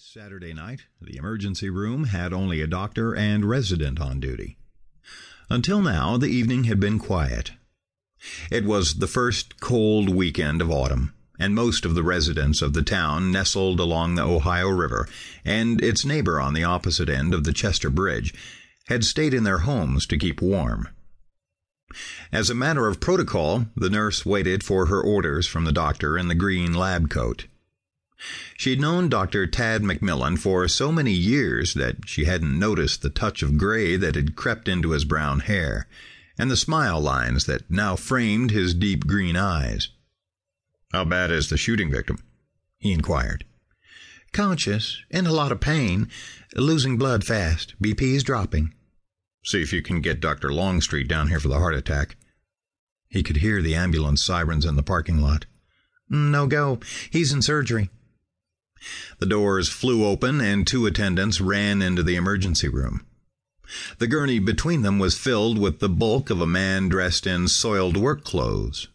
Saturday night, the emergency room had only a doctor and resident on duty. Until now, the evening had been quiet. It was the first cold weekend of autumn, and most of the residents of the town nestled along the Ohio River, and its neighbor on the opposite end of the Chester Bridge, had stayed in their homes to keep warm. As a matter of protocol, the nurse waited for her orders from the doctor in the green lab coat. She'd known Dr. Tad McMillan for so many years that she hadn't noticed the touch of gray that had crept into his brown hair, and the smile lines that now framed his deep green eyes. How bad is the shooting victim? he inquired. Conscious, in a lot of pain, losing blood fast, BP is dropping. See if you can get Dr. Longstreet down here for the heart attack. He could hear the ambulance sirens in the parking lot. No go. He's in surgery. The doors flew open and two attendants ran into the emergency room. The gurney between them was filled with the bulk of a man dressed in soiled work clothes.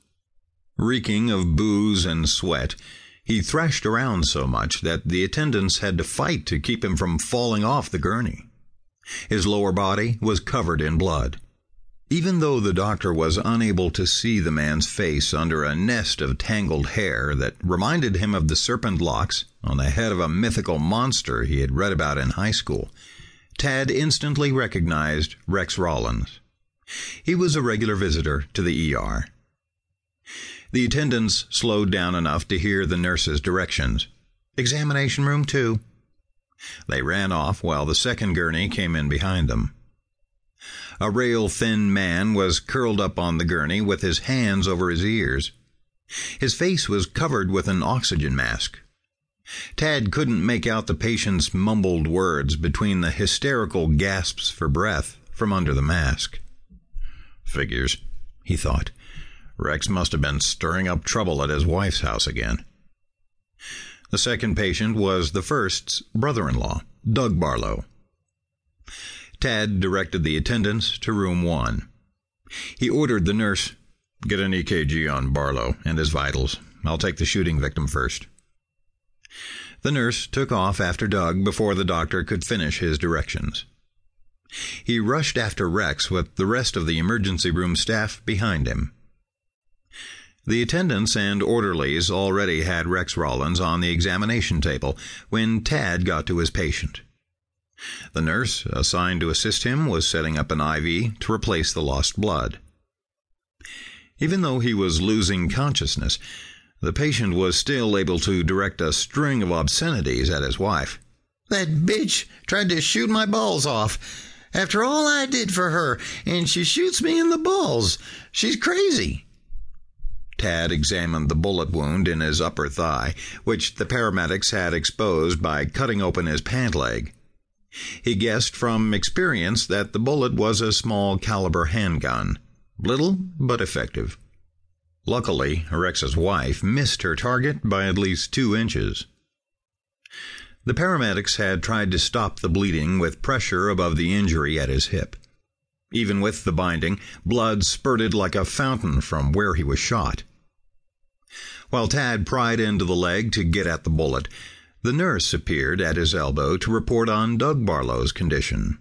Reeking of booze and sweat, he thrashed around so much that the attendants had to fight to keep him from falling off the gurney. His lower body was covered in blood. Even though the doctor was unable to see the man's face under a nest of tangled hair that reminded him of the serpent locks on the head of a mythical monster he had read about in high school, Tad instantly recognized Rex Rollins. He was a regular visitor to the ER. The attendants slowed down enough to hear the nurse's directions. Examination room two. They ran off while the second gurney came in behind them. A rail thin man was curled up on the gurney with his hands over his ears. His face was covered with an oxygen mask. Tad couldn't make out the patient's mumbled words between the hysterical gasps for breath from under the mask. Figures, he thought. Rex must have been stirring up trouble at his wife's house again. The second patient was the first's brother in law, Doug Barlow. Tad directed the attendants to room one. He ordered the nurse, Get an EKG on Barlow and his vitals. I'll take the shooting victim first. The nurse took off after Doug before the doctor could finish his directions. He rushed after Rex with the rest of the emergency room staff behind him. The attendants and orderlies already had Rex Rollins on the examination table when Tad got to his patient. The nurse assigned to assist him was setting up an IV to replace the lost blood. Even though he was losing consciousness, the patient was still able to direct a string of obscenities at his wife. That bitch tried to shoot my balls off. After all I did for her, and she shoots me in the balls. She's crazy. Tad examined the bullet wound in his upper thigh, which the paramedics had exposed by cutting open his pant leg. He guessed from experience that the bullet was a small caliber handgun. Little, but effective. Luckily, Rex's wife missed her target by at least two inches. The paramedics had tried to stop the bleeding with pressure above the injury at his hip. Even with the binding, blood spurted like a fountain from where he was shot. While Tad pried into the leg to get at the bullet, the nurse appeared at his elbow to report on Doug Barlow's condition.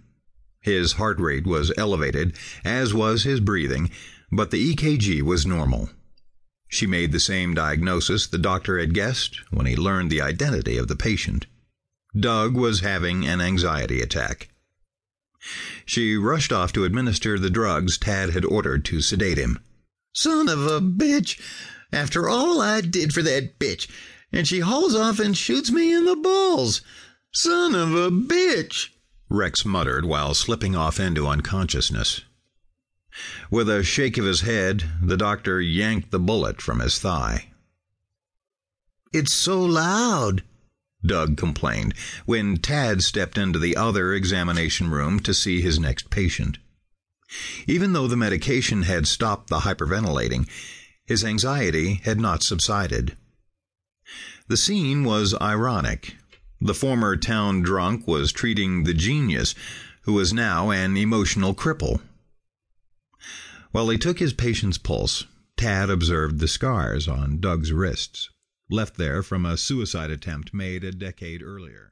His heart rate was elevated, as was his breathing, but the EKG was normal. She made the same diagnosis the doctor had guessed when he learned the identity of the patient. Doug was having an anxiety attack. She rushed off to administer the drugs Tad had ordered to sedate him. Son of a bitch! After all I did for that bitch, and she hauls off and shoots me in the balls. Son of a bitch! Rex muttered while slipping off into unconsciousness. With a shake of his head, the doctor yanked the bullet from his thigh. It's so loud, Doug complained when Tad stepped into the other examination room to see his next patient. Even though the medication had stopped the hyperventilating, his anxiety had not subsided. The scene was ironic. The former town drunk was treating the genius, who was now an emotional cripple. While he took his patient's pulse, Tad observed the scars on Doug's wrists, left there from a suicide attempt made a decade earlier.